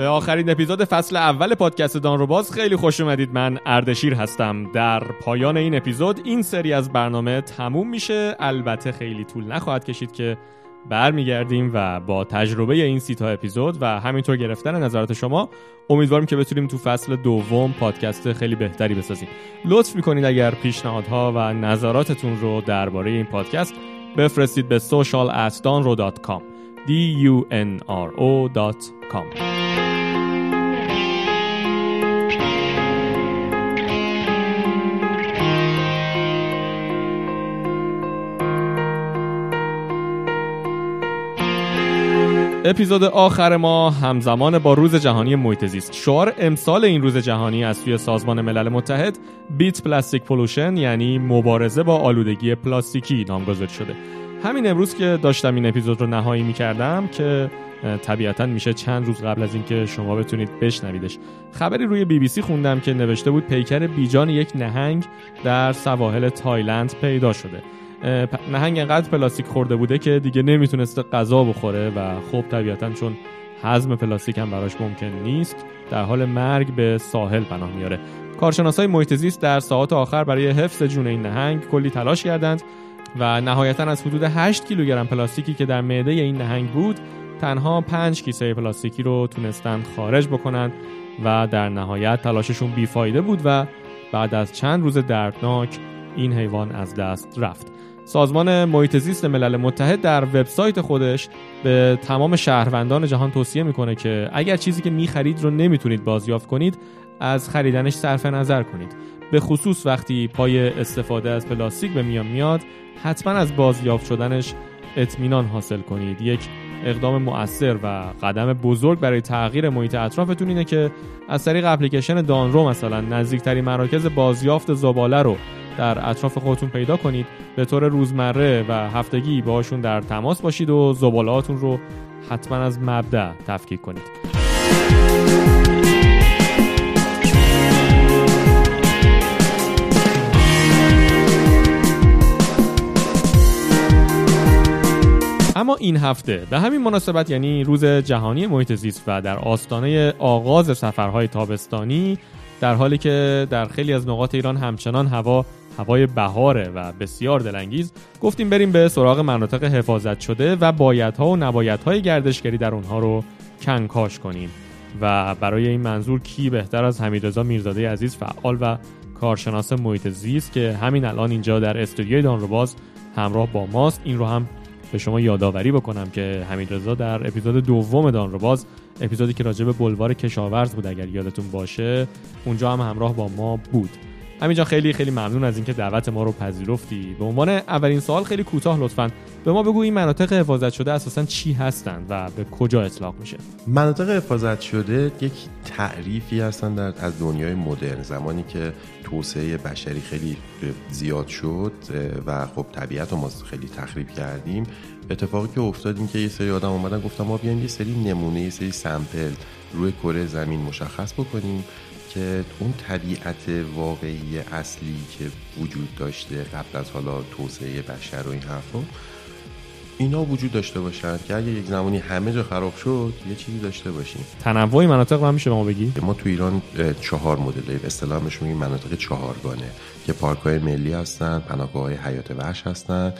به آخرین اپیزود فصل اول پادکست دان رو باز خیلی خوش اومدید. من اردشیر هستم. در پایان این اپیزود این سری از برنامه تموم میشه. البته خیلی طول نخواهد کشید که برمیگردیم و با تجربه این سی تا اپیزود و همینطور گرفتن نظرات شما امیدواریم که بتونیم تو فصل دوم پادکست خیلی بهتری بسازیم. لطف می‌کنید اگر پیشنهادها و نظراتتون رو درباره این پادکست بفرستید به social@danro.com d u n r o.com اپیزود آخر ما همزمان با روز جهانی محیط زیست شعار امسال این روز جهانی از سوی سازمان ملل متحد بیت پلاستیک پولوشن یعنی مبارزه با آلودگی پلاستیکی نامگذاری شده. همین امروز که داشتم این اپیزود رو نهایی می کردم که طبیعتا میشه چند روز قبل از اینکه شما بتونید بشنویدش. خبری روی بی بی سی خوندم که نوشته بود پیکر بیجان یک نهنگ در سواحل تایلند پیدا شده. نهنگ انقدر پلاستیک خورده بوده که دیگه نمی‌تونسته غذا بخوره و خب طبیعتا چون هضم پلاستیک هم براش ممکن نیست در حال مرگ به ساحل پناه میاره. کارشناسای محیط زیست در ساعات آخر برای حفظ جون این نهنگ کلی تلاش کردند و نهایتا از حدود 8 کیلوگرم پلاستیکی که در معده این نهنگ بود تنها 5 کیسه پلاستیکی رو تونستند خارج بکنند و در نهایت تلاششون بیفایده بود و بعد از چند روز دردناک این حیوان از دست رفت. سازمان محیط زیست ملل متحد در وبسایت خودش به تمام شهروندان جهان توصیه می‌کنه که اگر چیزی که می‌خرید رو نمی‌تونید بازیافت کنید از خریدنش صرف نظر کنید. به خصوص وقتی پای استفاده از پلاستیک به میان میاد حتما از بازیافت شدنش اطمینان حاصل کنید. یک اقدام مؤثر و قدم بزرگ برای تغییر محیط اطرافتون اینه که از طریق اپلیکیشن دانرو مثلا نزدیکترین مراکز بازیافت زباله رو در اطراف خودتون پیدا کنید. به طور روزمره و هفتگی باشون در تماس باشید و زبالهاتون رو حتما از مبدع تفکیک کنید. اما این هفته به همین مناسبت یعنی روز جهانی محیط زیست و در آستانه آغاز سفرهای تابستانی در حالی که در خیلی از نقاط ایران همچنان هوا هوای بهاره و بسیار دلانگیز گفتیم بریم به سراغ مناطق حفاظت شده و بایدها و نبایدهای گردشگری در اونها رو کنکاش کنیم. و برای این منظور کی بهتر از حمیدرضا میرزاده عزیز فعال و کارشناس محیط زیست که همین الان اینجا در استودیوی باز همراه با ماست. این رو هم به شما یادآوری بکنم که حمیدرضا در اپیزود دوم باز اپیزودی که راجع به بلوار کشاورز بود اگر یادتون باشه اونجا هم همراه با ما بود. همینجا خیلی خیلی ممنون از اینکه دعوت ما رو پذیرفتی. به عنوان اولین سوال خیلی کوتاه لطفا. به ما بگو این مناطق حفاظت شده اساسا چی هستند و به کجا اطلاق میشه؟ مناطق حفاظت شده یک تعریفی هستند در از دنیای مدرن. زمانی که توسعه بشری خیلی زیاد شد و خب طبیعت رو ما خیلی تخریب کردیم اتفاقی که افتاد این که یه سری آدم اومدن گفتم ما بیایم یه سری نمونه یه سری سمپل روی کره زمین مشخص بکنیم. که اون طبیعت واقعی اصلی که وجود داشته قبل از حالا توسعه بشر و این حرفا اینا وجود داشته باشن که اگه یک زمانی همه جا خراب شد یه چیزی داشته باشیم. تنوع مناطق هم میشه ما بگی؟ ما تو ایران چهار مدل داریم. اصطلاح میگیم مناطق چهارگانه که پارک های ملی هستن پناهگاه های حیات وحش هستن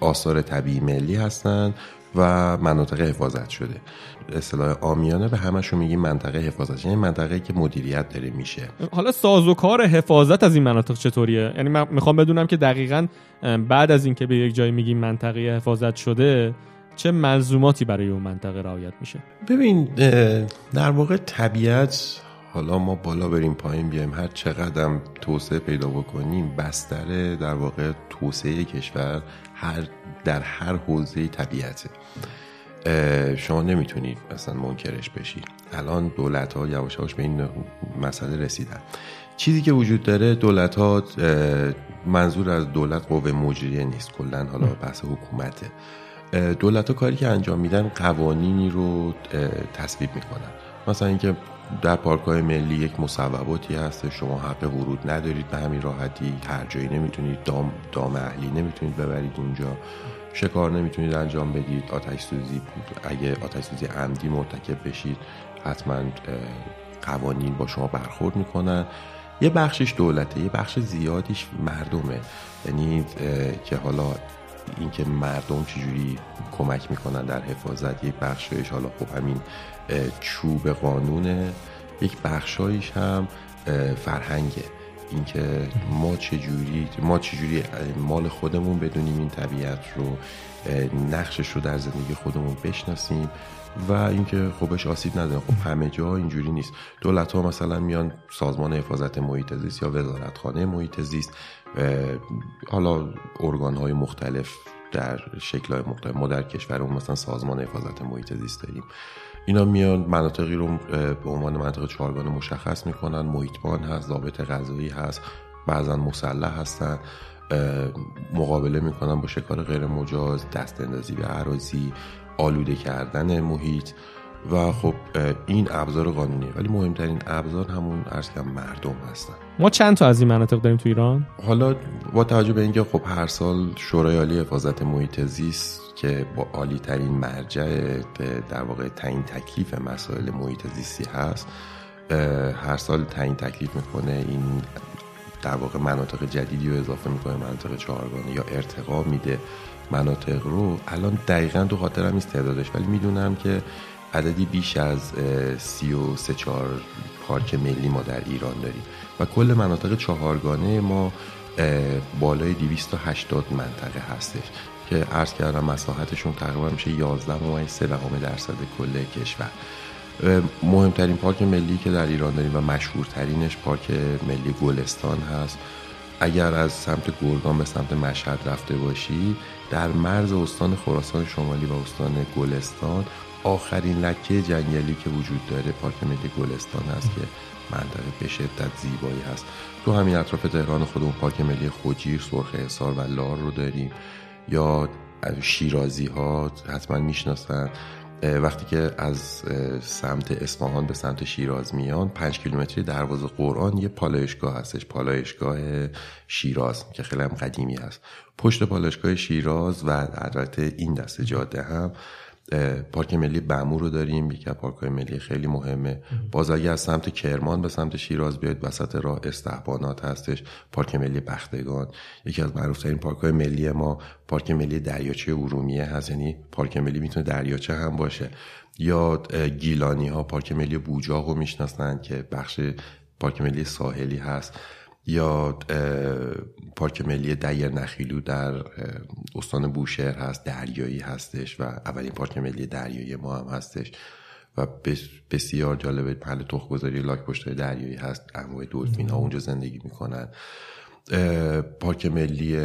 آثار طبیعی ملی هستن. و مناطق حفاظت شده. اصطلاح آمیانه به همشون میگیم منطقه حفاظت یعنی منطقه که مدیریت داره میشه. حالا سازوکار حفاظت از این مناطق چطوریه؟ یعنی من می‌خوام بدونم که دقیقا بعد از اینکه به یک جای میگیم منطقه حفاظت شده چه ملزوماتی برای اون منطقه رعایت میشه؟ ببین در واقع طبیعت حالا ما بالا بریم پایین بیایم هر چقدر توسعه پیدا بکنیم بستر در واقع توسعه کشور هر در هر حوزه طبیعته. شما نمی‌تونید مثلا منکرش بشی. الان دولت ها یواش یواش به این مسئله رسیدن. چیزی که وجود داره دولت ها منظور از دولت قوه مجریه نیست. کلا حالا بحث حکومته. دولت ها کاری که انجام میدن قوانینی رو تصویب می‌کنن. مثلا اینکه در پارک های ملی یک مصوباتی هست شما حق ورود ندارید به همین راحتی هر جایی نمی‌تونید دام, دام اهلی نمی‌تونید ببرید اونجا شکار نمی‌تونید انجام بدید آتش سوزی اگه آتش سوزی عمدی مرتکب بشید حتما قوانین با شما برخورد می‌کنن. یه بخشش دولته یه بخش زیادیش مردمه. یعنی که حالا اینکه مردم چجوری کمک می‌کنن در حفاظت یک بخشش حالا خب همین چوب قانونه یک بخشایش هم فرهنگه. اینکه ما چجوری ما چجوری مال خودمون بدونیم این طبیعت رو نقشش رو در زندگی خودمون بشناسیم و اینکه خبش آسیب نداره. خب همه جا اینجوری نیست. دولت ها مثلا میان سازمان حفاظت محیط زیست یا وزارتخانه محیط زیست حالا ارگان های مختلف در شکل های مختلف. ما در کشورمون مثلا سازمان حفاظت محیط زیست داریم. اینا میان مناطقی رو به عنوان مناطق چهارگانه مشخص می‌کنن. محیطبان هست ضابط غذایی هست بعضا مسلح هستن مقابله می‌کنن با شکار غیر مجاز دست اندازی به عراضی آلوده کردن محیط. و خب این ابزار قانونی ولی مهمترین ابزار همون ارز مردم هستن. ما چند تا از این مناطق داریم تو ایران؟ حالا با توجه به اینکه خب هر سال شورای عالی حفاظت محیط زیست که با عالی ترین مرجع در واقع تعیین تکلیف مسائل محیط زیستی هست هر سال تعیین تکلیف می‌کنه. این در واقع مناطق جدیدی رو اضافه می‌کنه مناطق چهارگانه یا ارتقا میده مناطق رو. الان دقیقا تو خاطرم نیست تعدادش ولی می‌دونم که عددی بیش از سی و سه چهار پارک ملی ما در ایران داریم. و کل مناطق چهارگانه ما بالای 280 منطقه هستش که عرض کردم مساحتشون تقریبا میشه 11 ممیز 3 درصد کل کشور. مهمترین پارک ملی که در ایران داریم و مشهورترینش پارک ملی گلستان هست. اگر از سمت گرگان به سمت مشهد رفته باشی در مرز استان خراسان شمالی و استان گلستان آخرین لکه جنگلی که وجود داره پارک ملی گلستان هست که منطقه به شدت زیبایی هست. تو همین اطراف تهران خودمون پارک ملی خوجیر سرخ حصار و لار رو داریم. یا شیرازی ها حتما می‌شناسن. وقتی که از سمت اصفهان به سمت شیراز میان پنج کیلومتری دروازه قرآن یه پالایشگاه هستش پالایشگاه شیراز که خیلی هم قدیمی هست. پشت پالایشگاه شیراز و البته این دست جاده هم پارک ملی بمو رو داریم یکی از پارک ملی خیلی مهمه. باز اگه از سمت کرمان به سمت شیراز بیاید وسط راه استحبانات هستش پارک ملی بختگان. یکی از معروفترین پارک ملی ما پارک ملی دریاچه ارومیه هست یعنی پارک ملی می‌تونه دریاچه هم باشه. یا گیلانی ها پارک ملی بوجاق رو می‌شناسن که بخش پارک ملی ساحلی هست. یا پارک ملی دیر نخیلو در استان بوشهر هست دریایی هستش و اولین پارک ملی دریایی ما هم هستش و بسیار جالبه محل تخمگذاری لاک پشتای دریایی هست انواع دلفین ها اونجا زندگی می‌کنن. پارک ملی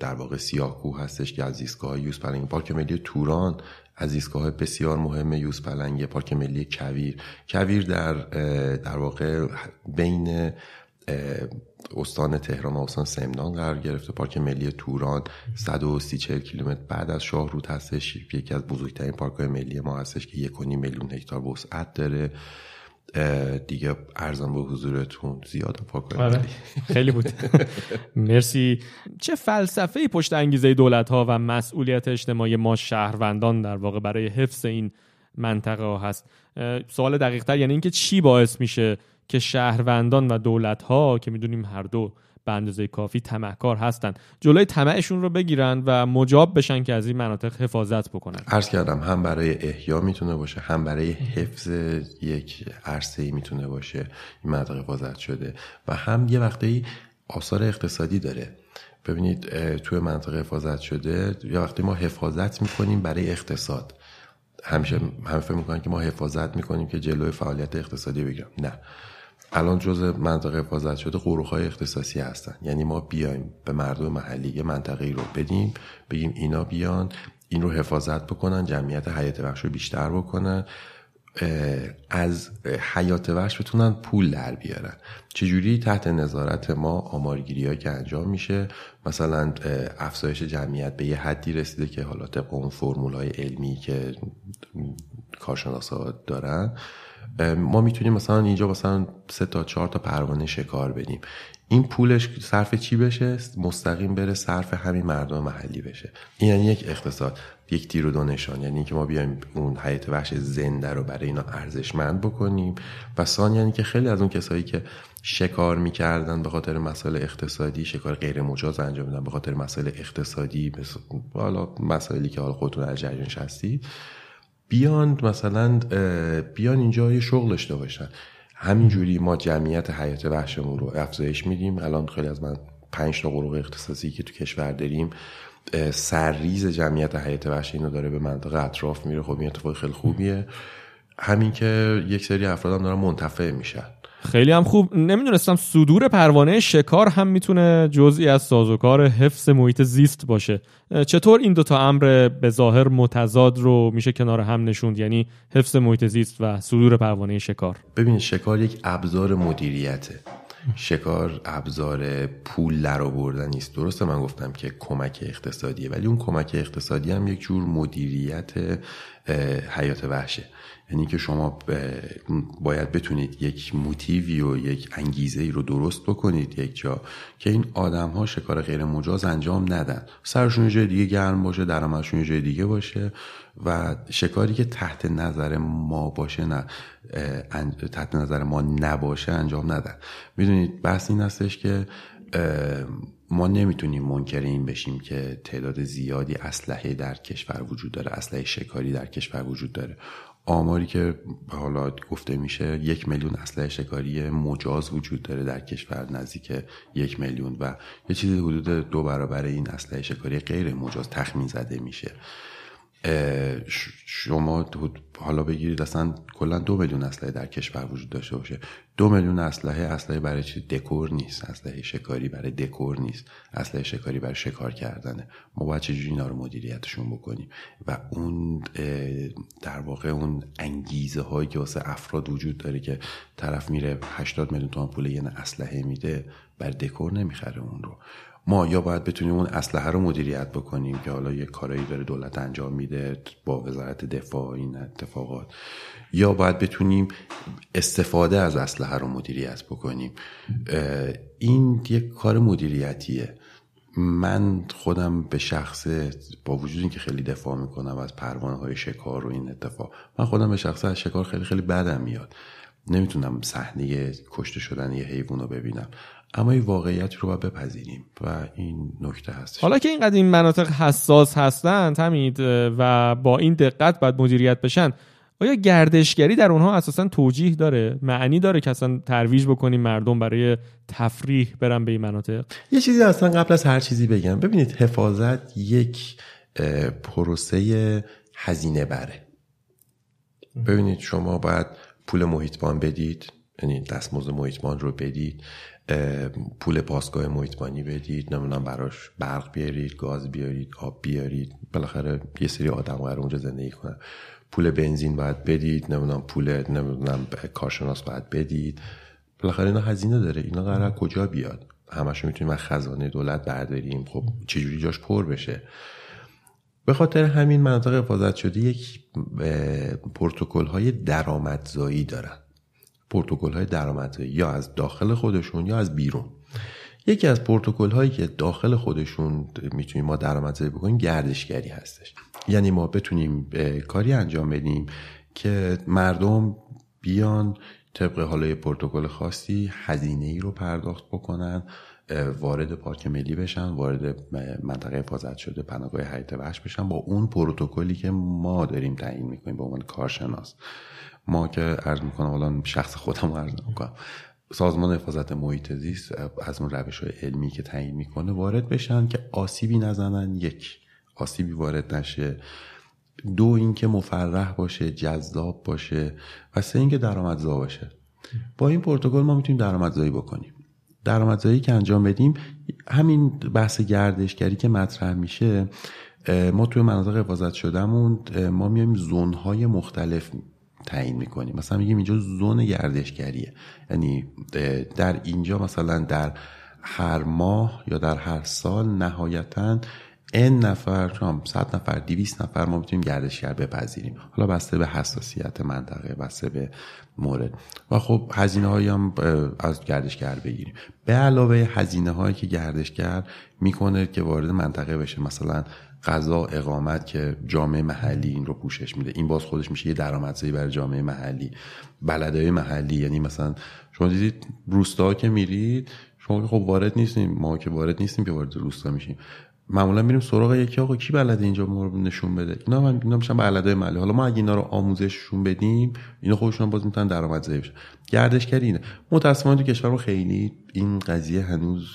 در واقع سیاکو هستش که از ایستگاه یوز پلنگ. پارک ملی توران از ایستگاه بسیار مهم یوز پلنگ. پارک ملی کویر. کویر در در واقع بین استان تهران و استان سمنان قرار گرفته. پارک ملی توران 130 کیلومتر بعد از شاهرود هستش. یکی از بزرگترین پارک های ملی ما هستش که یک میلیون هکتار وسعت داره. دیگه ارزان به حضورتون زیاد پارک آره. خیلی بود. مرسی. چه فلسفه پشت انگیزه دولت ها و مسئولیت اجتماعی ما شهروندان در واقع برای حفظ این منطقه ها هست؟ سوال دقیق تر یعنی اینکه چی باعث میشه که شهروندان و دولت ها که می‌دونیم هر دو به اندازه کافی تمهکار هستن جلوی طمعشون رو بگیرن و مجاب بشن که از این مناطق حفاظت بکنن. عرض کردم هم برای احیا می‌تونه باشه هم برای حفظ یک عرصه ای می‌تونه باشه این مناطق حفاظت شده. و هم یه وقتی آثار اقتصادی داره. ببینید توی منطقه حفاظت شده یا وقتی ما حفاظت می‌کنیم برای اقتصاد. همیشه هم فکر می‌کنن که ما حفاظت می‌کنیم که جلوی فعالیت اقتصادی بگیرم نه. الان جز منطقه حفاظت شده قروخ های اختصاصی هستن. یعنی ما بیایم به مردم محلی یه منطقه رو بدیم بگیم اینا بیان این رو حفاظت بکنن جمعیت حیات وحش رو بیشتر بکنن از حیات وحش بتونن پول در بیارن. چجوری؟ تحت نظارت ما آمارگیری که انجام میشه. مثلا افزایش جمعیت به یه حدی رسیده که حالا طبق اون فرمول های علمی که کارشناسا دارن. ما می‌تونیم مثلا اینجا مثلا سه تا چهار تا پروانه شکار بدیم. این پولش صرف چی بشه؟ مستقیم بره صرف همین مردم محلی بشه. این یعنی یک اقتصاد یک تیر و دو نشان. یعنی که ما بیایم اون حیات وحش زنده رو برای اینا ارزشمند بکنیم. و سان یعنی که خیلی از اون کسایی که شکار می‌کردن به خاطر مسائل اقتصادی شکار غیر مجاز انجام میدن به خاطر مسائل اقتصادی حالا مسائلی که حالا خودتون در جریانش هستید بیان مثلا بیان اینجا یه شغل داشته باشن. همینجوری ما جمعیت حیات وحشمون رو افزایش میدیم. الان خیلی از من پنج تا قروق اختصاصی که تو کشور داریم سرریز جمعیت حیات وحش اینو داره به منطقه اطراف میره. خب این اتفاق خیلی خوبیه. همین که یک سری افراد هم دارن منتفع میشن. خیلی هم خوب. نمی‌دونستم صدور پروانه شکار هم می‌تونه جزئی از سازوکار حفظ محیط زیست باشه. چطور این دوتا امر به ظاهر متضاد رو میشه کنار هم نشوند؟ یعنی حفظ محیط زیست و صدور پروانه شکار. ببینید شکار یک ابزار مدیریته. شکار ابزار پول در آوردن نیست. درسته من گفتم که کمک اقتصادیه ولی اون کمک اقتصادی هم یک جور مدیریت حیات وحشه. یعنی که شما باید بتونید یک موتیوی و یک انگیزه ای رو درست بکنید یک جا که این آدم ها شکار غیر مجاز انجام ندن. سرشون جای دیگه گرم باشه درآمدشون جای دیگه باشه و شکاری که تحت نظر ما باشه نه تحت نظر ما نباشه انجام ندن. می‌دونید بحث این هستش که ما نمی‌تونیم منکر این بشیم که تعداد زیادی اسلحه در کشور وجود داره اسلحه شکاری در کشور وجود داره. آماری که حالا گفته میشه یک میلیون اسلحه شکاری مجاز وجود داره در کشور نزدیک یک میلیون و یه چیزی حدود دو برابر این اسلحه شکاری غیر مجاز تخمین زده میشه. شما حالا بگیرید اصلا کلا دو میلیون اسلحه در کشور وجود داشته باشه. دو میلیون اسلحه اسلحه برای چی؟ دکور نیست. اسلحه شکاری برای دکور نیست. اسلحه شکاری برای شکار کردنه. ما باید چجوری اینا رو مدیریتشون بکنیم؟ و اون در واقع اون انگیزه هایی که واسه افراد وجود داره که طرف میره 80 میلیون تومان پول یه اسلحه میده بر دکور نمی‌خره اون رو. ما یا باید بتونیم اون اسلحه رو مدیریت بکنیم که حالا یه کارایی داره دولت انجام میده با وزارت دفاع این اتفاقات یا باید بتونیم استفاده از اسلحه رو مدیریت بکنیم. این یک کار مدیریتیه. من خودم به شخص با وجود اینکه خیلی دفاع می‌کنم از پروانه های شکار و این اتفاق من خودم به شخص از شکار خیلی خیلی بدم میاد. نمی‌تونم صحنه کشته شدن یه حیوان رو ببینم. اما این واقعیت رو باید بپذیریم و این نکته هست حالا که اینقدر این مناطق حساس هستند همید و با این دقت باید مدیریت بشن آیا گردشگری در اونها اساسا توجیه داره؟ معنی داره که اصلا ترویج بکنیم مردم برای تفریح برن به این مناطق؟ یه چیزی اصلا قبل از هر چیزی بگم. ببینید حفاظت یک پروسه هزینه بره. ببینید شما باید پول محیطبان بدید یعنی دستمزد محیطبان رو بدید. پول پاسگاه محیطبانی بدید نمی‌دونم براش برق بیارید گاز بیارید آب بیارید. بالاخره یه سری آدم قرار اونجا زندگی کنن. پول بنزین باید بدید نمی‌دونم پول نمی‌دونم کارشناس باید بدید. بالاخره اینا هزینه داره. اینا قرار کجا بیاد؟ همش می‌تونیم از خزانه دولت برداریم. خب چجوری جاش پر بشه؟ به خاطر همین مناطق حفاظت شده یک پروتکل های درآمدزایی دارن. پروتکل های درآمدزایی یا از داخل خودشون یا از بیرون. یکی از پروتکل هایی که داخل خودشون می‌تونیم ما درآمدزایی بکنیم گردشگری هستش. یعنی ما بتونیم کاری انجام بدیم که مردم بیان طبق حالا پروتکل خاصی هزینه ای رو پرداخت بکنن وارد پارک ملی بشن وارد منطقه حفاظت شده پناهگاه حیات وحش بشن با اون پروتکلی که ما داریم تعیین می‌کنیم به عنوان کارشناس. ما که عرض می‌کنم الان شخص خودم عرض می‌کنم سازمان حفاظت محیط زیست از اون روش های علمی که تعیین می‌کنه وارد بشن که آسیبی نزنن. یک آسیبی وارد نشه. دو اینکه مفرح باشه جذاب باشه و سه اینکه درآمدزا باشه. با این پروتکل ما می‌تونیم درآمدزایی بکنیم. درآمدزایی که انجام بدیم همین بحث گردشگری که مطرح میشه ما توی مناطق حفاظت شدهمون ما میایم زونهای مختلف تعیین می‌کنیم مثلا میگیم اینجا زون گردشگریه. یعنی در اینجا مثلا در هر ماه یا در هر سال نهایتا ان نفر هم 100 نفر 200 نفر ما می‌تونیم گردشگر بپذیریم. حالا بسته به حساسیت منطقه بسته به مورد. و خب هزینه هایی هم از گردشگر بگیریم. به علاوه هزینه هایی که گردشگر می‌کنه که وارد منطقه بشه مثلا غذا اقامت که جامعه محلی این رو پوشش میده. این باز خودش میشه یه درآمدزایی برای جامعه محلی. بلدهای محلی یعنی مثلا شما دیدید روستا که میرید شما که خب وارد نیستیم. ما که وارد نیستیم که وارد روستا میشیم. معمولا میریم سراغ یکی آقا کی بلده اینجا ما رو نشون بده؟ اینا من اینا میشن بلده محلی. حالا ما اگه اینا رو آموزششون بدیم اینا خودشون باز می‌تونن درآمدزایی بشن. گردشگری اینه. متاسفانه تو کشور خیلی این قضیه هنوز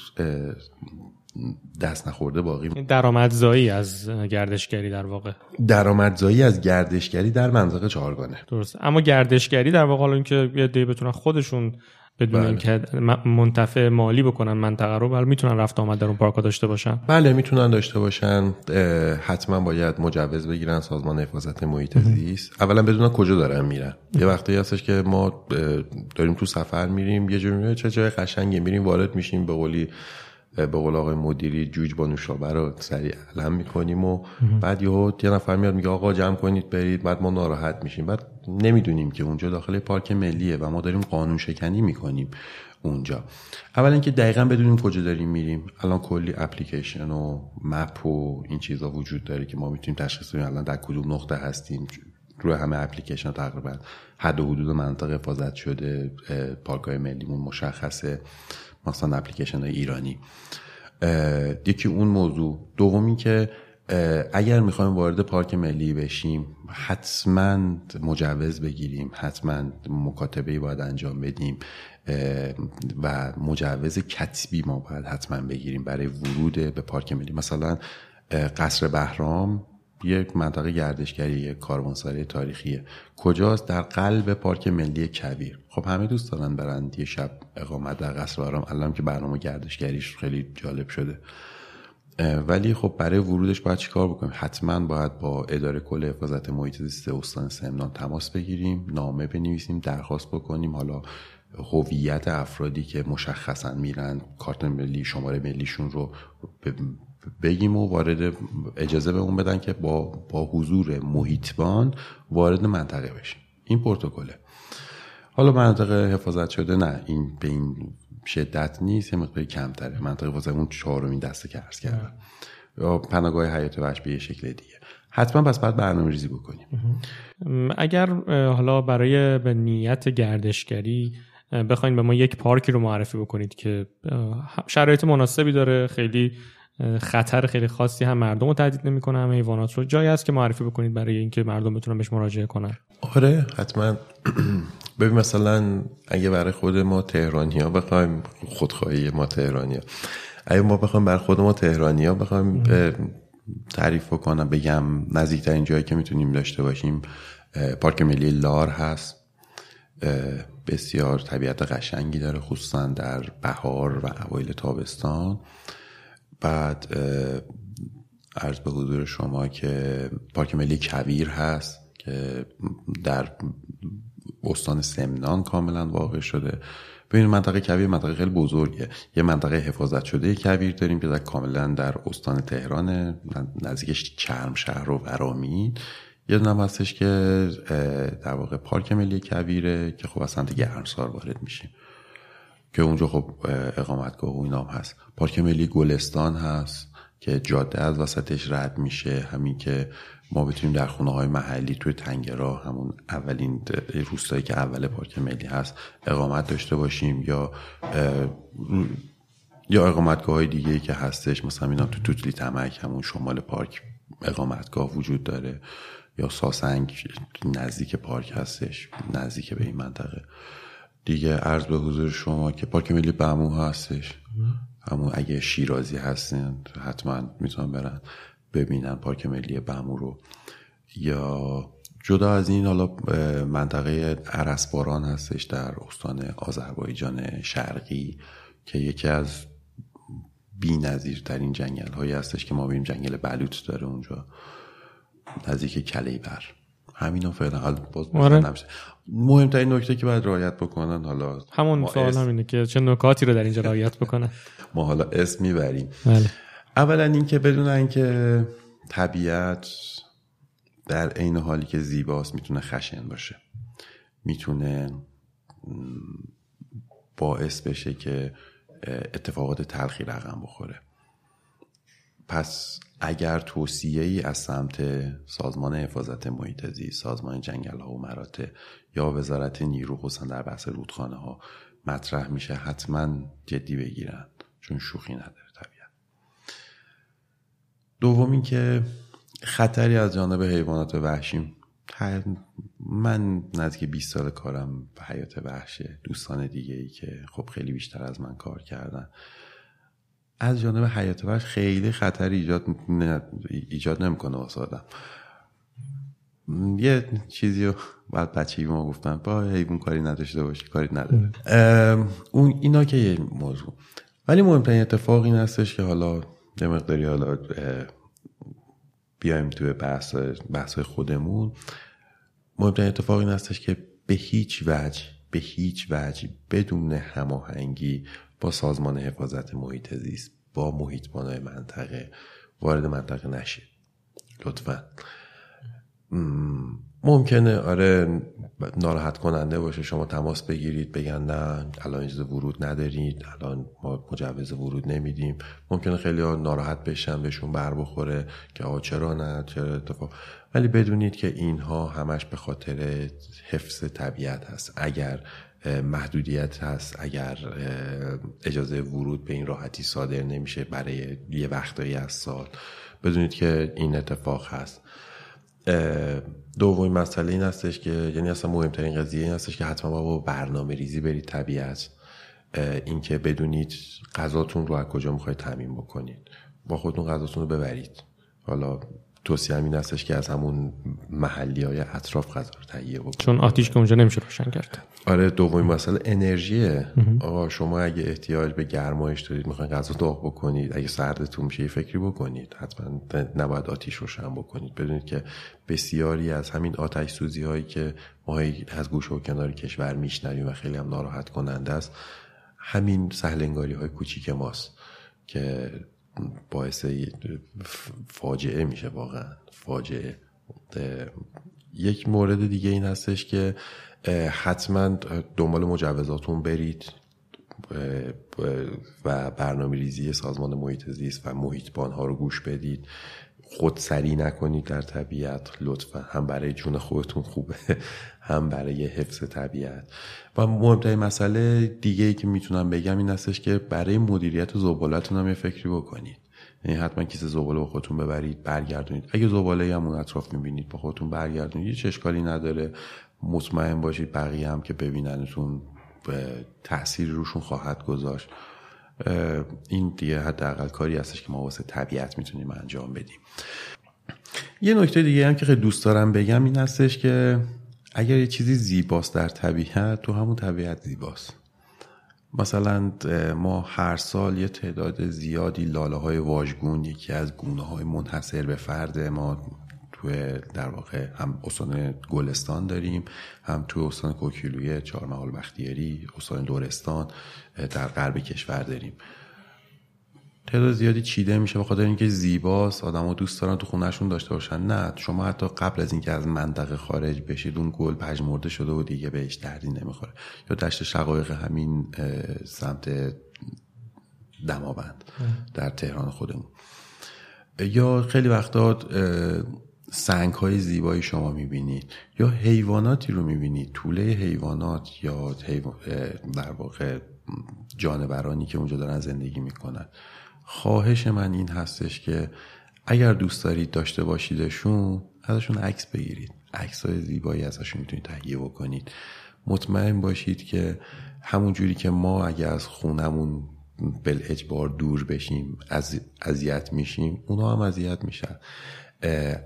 دست نخورده باقی درآمدزایی از گردشگری در واقع. درآمدزایی از گردشگری در منطقه چهارگانه. درست. اما گردشگری در واقع حالا اینکه یه دی بتونن خودشون بدون بله. اینکه منتفع مالی بکنن منطقه رو ولی می‌تونن رفت آمد در اون پارکا داشته باشن. بله می‌تونن داشته باشن. حتما باید مجوز بگیرن سازمان حفاظت محیط زیست. اولا بدونن کجا دارن میرن. یه وقتی هستش که ما داریم تو سفر میریم یه جوری چه جای قشنگی میریم وارد میشیم به قولی به قول آقای مدیری جوج با نوشابه رو سریع علم می‌کنیم و بعد یهو یه نفر میاد میگه آقا جمع کنید برید. بعد ما ناراحت میشیم. بعد نمی‌دونیم که اونجا داخل پارک ملیه و ما داریم قانون شکنی می‌کنیم اونجا. اولا اینکه دقیقا بدونیم کجا داریم میریم. الان کلی اپلیکیشن و مپ و این چیزا وجود داره که ما می‌تونیم تشخیص بدیم. الان در کدوم نقطه هستیم. روی همه اپلیکیشن تقریبا حد و حدود منطقه حفاظت شده پارک های ملیمون مشخصه. مثلا اپلیکیشن های ایرانی. یکی اون موضوع. دومی که اگر می‌خوایم وارد پارک ملی بشیم حتما مجوز بگیریم حتما مکاتبه باید انجام بدیم و مجوز کتبی ما باید حتما بگیریم برای ورود به پارک ملی. مثلا قصر بهرام یک منطقه گردشگری کاروانسرای تاریخیه. کجاست؟ در قلب پارک ملی کویر. خب همه دوست دارن برند یه شب اقامت در قصر بهرام الان که برنامه گردشگریش خیلی جالب شده. ولی خب برای ورودش باید چیکار بکنیم؟ حتما باید با اداره کل حفاظت محیط زیست استان سمنان تماس بگیریم نامه بنویسیم درخواست بکنیم. حالا هویت افرادی که مشخصا میرن کارت ملی شماره ملیشون رو بگیم و وارد اجازه به اون بدن که با, با حضور محیطبان وارد منطقه بشیم. این پروتکله. حالا منطقه حفاظت شده نه این به این شدت نیست یه مقداری کمتره. منطقه حفاظت اون چهارمین دسته که عرض کردم. یا پناهگاه حیات وحش به یه شکل دیگه. حتما پس باید برنامه ریزی بکنیم اگر حالا برای به نیت گردشگری بخواین به ما یک پارکی رو معرفی بکنید که شرایط مناسبی داره خیلی خطر خیلی خاصی هم مردم رو تهدید نمی‌کنه همه حیوانات رو. جایی هست که معرفی بکنید برای اینکه مردم بتونن بهش مراجعه کنن. آره حتما. ببین مثلا اگه برای خود ما تهرانی ها بخوایم خودخواهی ما تهرانی ها اگه ما بخوایم برای خود ما تهرانی ها بخوایم تعریف بکنم بگم نزدیکترین جایی که می‌تونیم داشته باشیم پارک ملی لار هست. بسیار طبیعت قشنگی داره خصوصا در بهار و اوایل تابستان. بعد عرض به حضور شما که پارک ملی کویر هست که در استان سمنان کاملا واقع شده. ببین منطقه کویر منطقه خیلی بزرگه. یه منطقه حفاظت شده کویر داریم که در کاملا در استان تهران نزدیکش چرم شهر و ورامین یه دونه هستش که در واقع پارک ملی کویره که خب از سمت گرمسار وارد میشیم که اونجا خب اقامتگاه و اینام هست. پارک ملی گلستان هست. که جاده از وسطش رد میشه همین که ما بتونیم در خونه های محلی توی تنگرا همون اولین روستایی که اول پارک ملی هست اقامت داشته باشیم یا یا اقامتگاه های دیگه که هستش مثلا اینا تو توتلی تمک همون شمال پارک اقامتگاه وجود داره یا ساسنگ نزدیک پارک هستش نزدیک به این منطقه. دیگه عرض به حضور شما که پارک ملی بمو هستش. همون اگه شیرازی هستین حتما می‌تونن برن ببینن پارک ملی بمو رو. یا جدا از این حالا منطقه عرسباران هستش در استان آذربایجان شرقی که یکی از بی نظیر ترین جنگل هایی هستش که ما بیم جنگل بلوط داره اونجا نزدیک کلیبر. همینو فعلا حال باز آره. مهمترین نکته که باید رعایت بکنن حالا همون سوال همینه که چه نکاتی رو در اینجا رعایت بکنن؟ ما حالا اسم می‌بریم. بله. اولا اینکه بدونن که طبیعت در عین حالی که زیباست می‌تونه خشن باشه. می‌تونه باعث بشه که اتفاقات تلخی رقم بخوره. پس اگر توصیه ای از سمت سازمان حفاظت محیط زیست سازمان جنگل ها و مراتع یا وزارت نیرو خصوصا در بحث رودخانه ها مطرح میشه حتما جدی بگیرن چون شوخی نداره طبیعت دوم که خطری از جانب حیوانات وحشی من نزدیک 20 سال کارم به حیات وحشه دوستان دیگه ای که خب خیلی بیشتر از من کار کردن. از جانب حیات وحش خیلی خطری ایجاد ایجاد نمی‌کنه واسه آدم. یه چیزی رو بعد بچگی ما گفتن. با حیوان کاری نداشته باشی کاری نداره اون اینا که یه موضوع. ولی مهمترین اتفاق این هستش که حالا یه مقداری حالا بیایم توی بحث بحث خودمون. مهمترین اتفاق این هستش که به هیچ وجه به هیچ وجه بدون هماهنگی با سازمان حفاظت محیط زیست با محیطبانای منطقه وارد منطقه نشید. لطفا. ممکنه آره ناراحت کننده باشه شما تماس بگیرید بگن نه الان اجازه ورود ندارید الان ما مجوز ورود نمیدیم. ممکنه خیلی ناراحت بشن بهشون بر بخوره که آقا چرا نه چرا اتفاق. ولی بدونید که اینها همش به خاطر حفظ طبیعت هست. اگر محدودیت هست اگر اجازه ورود به این راحتی صادر نمیشه برای یه وقتایی از سال. بدونید که این اتفاق هست. دومین مسئله این هستش که یعنی اصلا مهمترین قضیه این هستش که حتما با برنامه ریزی برید طبیعت. اینکه بدونید غذاتون رو از کجا می‌خواید تعمین بکنید. با خودتون غذاتون رو ببرید. حالا توصیه همین هستش که از همون محلی های اطراف غذا رو تهیه بکنید چون آتیش که اونجا نمیشه روشن کرد. آره دومین مسئله انرژیه آقا شما اگه احتیاج به گرمایش دارید می‌خواین غذا داغ بکنید اگه سردتون میشه فکری بکنید. حتما نباید آتیش روشن بکنید. بدونید که بسیاری از همین آتش سوزی هایی که ما از گوش و کنار کشور میشنویم و خیلی هم ناراحت کننده است همین سهلنگاری های کوچیک ماست که باعث فاجعه میشه واقعا. فاجعه. یک مورد دیگه این هستش که حتما دنبال مجوزاتون برید و برنامه ریزی سازمان محیط زیست و محیطبان ها رو گوش بدید. خود سری نکنید در طبیعت لطفا. هم برای جون خودتون خوبه هم برای حفظ طبیعت. و مهمترین مسئله دیگه ای که می‌تونم بگم این هستش که برای مدیریت زبالتون هم یه فکری بکنید. یعنی حتما کیسه زباله با خودتون ببرید برگردونید. اگه زباله هم اون اطراف می‌بینید با خودتون برگردونید. هیچ اشکالی نداره. مطمئن باشید بقیه هم که ببیننتون تاثیر روشون خواهد گذاشت. این دیگه حداقل کاری هستش که ما واسه طبیعت می‌تونیم انجام بدیم. یه نکته دیگه هم که خیلی دوست دارم بگم این هستش که اگر یه چیزی زیباست در طبیعت تو همون طبیعت زیباست. مثلا ما هر سال یه تعداد زیادی لاله های واژگون یکی از گونه های منحصر به فرد ما توی در واقع هم استان گلستان داریم هم توی استان کوکیلویه چهارمحال بختیاری استان دورستان در غرب کشور داریم. تعداد زیادی چیده میشه به خاطر اینکه زیباست آدما دوست دارن تو خونهشون داشته باشن. نه شما حتی قبل از اینکه از منطقه خارج بشید اون گل پژمرده شده و دیگه بهش دردی نمی‌خوره. یا دشت شقایق همین سمت دماوند در تهران خودمون. یا خیلی وقتا سنگ های زیبایی شما می‌بینید یا حیواناتی رو می‌بینید؟ طوله حیوانات یا در واقع جانورانی که اونجا دارن زندگی می‌کنن. خواهش من این هستش که اگر دوست دارید داشته باشیدشون ازشون عکس بگیرید. عکس های زیبایی ازشون می‌تونید تهیه بکنید. مطمئن باشید که همون جوری که ما اگر از خونمون بل اجبار دور بشیم از اذیت میشیم اونا هم اذیت میشن.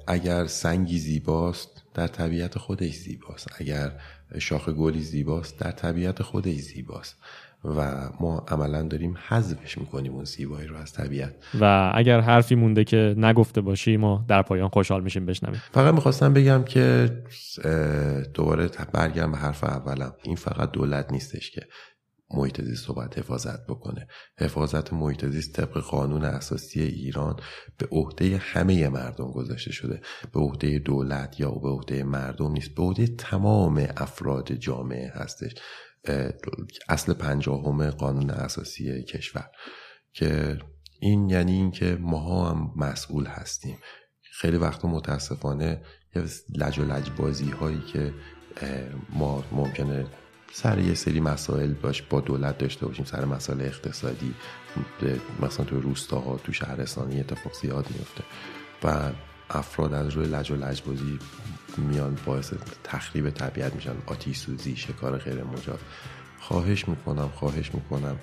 اگر سنگی زیباست در طبیعت خودش زیباست. اگر شاخ گلی زیباست در طبیعت خودش زیباست. و ما عملا داریم حذفش می‌کنیم اون زیبایی رو از طبیعت. و اگر حرفی مونده که نگفته باشی ما در پایان خوشحال میشیم بشنویم. فقط می‌خواستم بگم که دوباره برگردم به حرف اولم. این فقط دولت نیستش که محیط زیست رو باید حفاظت بکنه. حفاظت محیط زیست طبق قانون اساسی ایران به عهده همه مردم گذاشته شده. به عهده دولت یا به عهده مردم نیست به عهده تمام افراد جامعه هستش. اصل پنجاهم قانون اساسی کشور. که این یعنی اینکه ماها هم مسئول هستیم. خیلی وقتا متاسفانه یه لج و لج بازی هایی که ما ممکنه سر یه سری مسائل باش با دولت داشته باشیم سر مسائل اقتصادی مثلا تو روستاها تو شهرستانی اتفاق زیاد میفته و افراد از روی لج و لجبازی میان باعث تخریب طبیعت میشن آتیش سوزی شکار غیر مجاز. خواهش می‌کنم خواهش می‌کنم.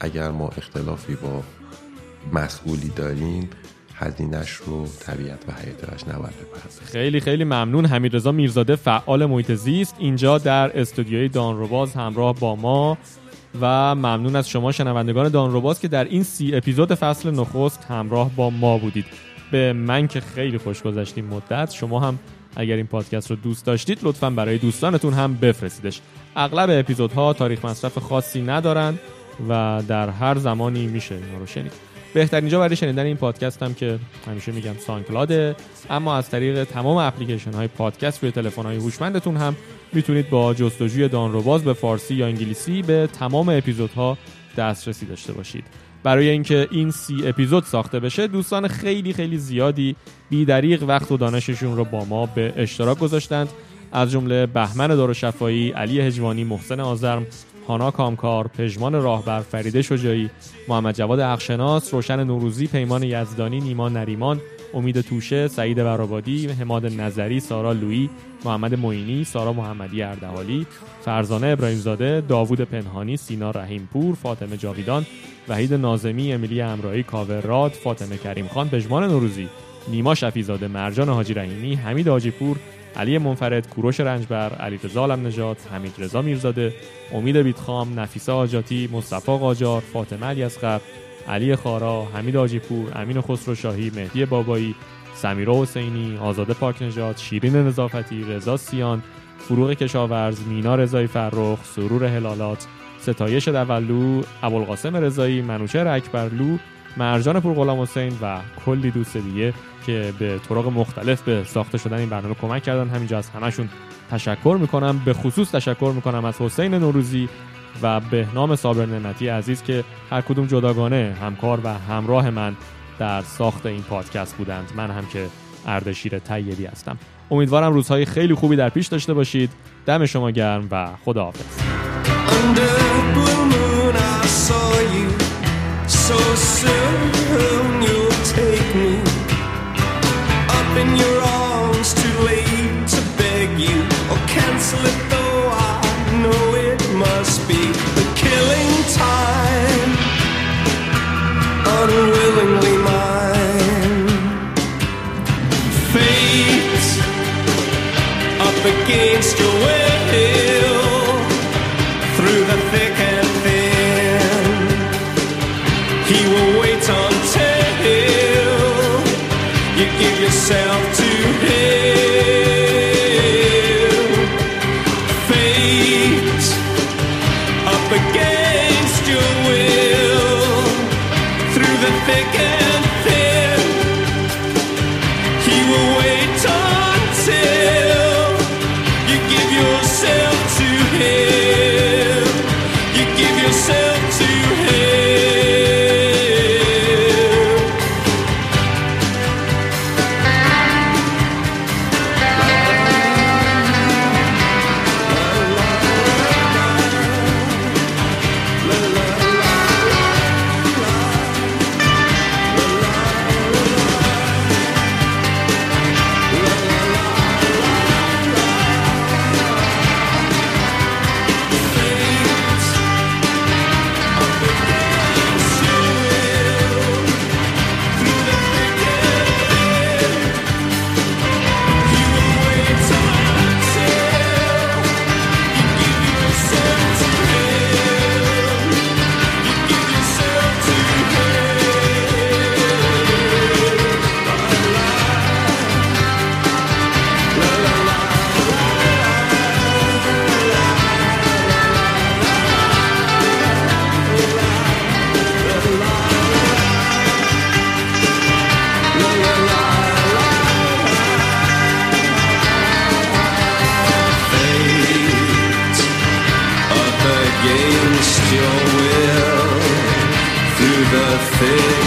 اگر ما اختلافی با مسئولی داریم هزینش رو طبیعت و حیاتش نباید خیلی خیلی ممنون. حمیدرضا میرزاده فعال محیط زیست اینجا در استودیوی دانروباز همراه با ما. و ممنون از شما شنوندگان دانروباز که در این سی اپیزود فصل نخست همراه با ما بودید. به من که خیلی خوش گذشتیم مدت. شما هم اگر این پادکست رو دوست داشتید لطفا برای دوستانتون هم بفرستیدش. اغلب اپیزودها تاریخ مصرف خاصی ندارن و در هر زمانی میشه اینا رو شنید. بهترین جا برای شنیدن این پادکست هم که همیشه میگم سانکلاده اما از طریق تمام اپلیکیشن های پادکست روی تلفن های هوشمندتون هم می‌تونید با جستجوی دانروباز به فارسی یا انگلیسی به تمام اپیزودها دسترسی داشته باشید. برای اینکه این سی اپیزود ساخته بشه دوستان خیلی خیلی زیادی بیدریق وقت و دانششون رو با ما به اشتراک گذاشتند. از جمله بهمن دارشفایی، علی هجوانی، محسن آزرم، هانا کامکار، پژمان راهبر، فریده شجایی، محمد جواد اخشناس، روشن نوروزی، پیمان یزدانی، نیما نریمان، امید توشه، سعید برابادی، حماد نظری، سارا لویی، محمد معینی، سارا محمدی اردهالی، فرزانه ابراهیمزاده، داوود پنهانی، سینا رحیمپور، فاطمه جاویدان، وحید نازمی، امیلی امرایی، کاوراد، فاطمه کریم خان، پژمان نوروزی، نیما شفیزاده، مرجان حاجی رحیمی، حمید حاجیپور، علی منفرد، کوروش رنجبر، علی رضا نجات، حمید رضا میرزاده، امید بیتخام، نفیسه آجاتی، مصطفی قاجار، فاطمه علی اصغر، علی خارا، حمید آجیپور، امین خسرو شاهی، مهدی بابایی، سمیرا حسینی، آزاده پاک نجات، شیرین نظافتی، رضا سیان، فروغ کشاورز، مینا رضایی فرخ، سرور هلالات، ستایش دولو، ابوالقاسم رضایی، منوچهر اکبرلو، مرجان پور غلام حسین و کلی دوست دیگه که به طرق مختلف به ساخته شدن این برنامه کمک کردن. همینجا از همشون تشکر می‌کنم. به خصوص تشکر می‌کنم از حسین نوروزی و به نام صابر نعمتی عزیز که هر کدوم جداگانه همکار و همراه من در ساخت این پادکست بودند. من هم که اردشیر طیبی هستم. امیدوارم روزهای خیلی خوبی در پیش داشته باشید. دم شما گرم و خداحافظ. In your arms, too late to beg you or cancel it though I know it must be the killing time, unwillingly mine. Fate up against your yourself to. hacer.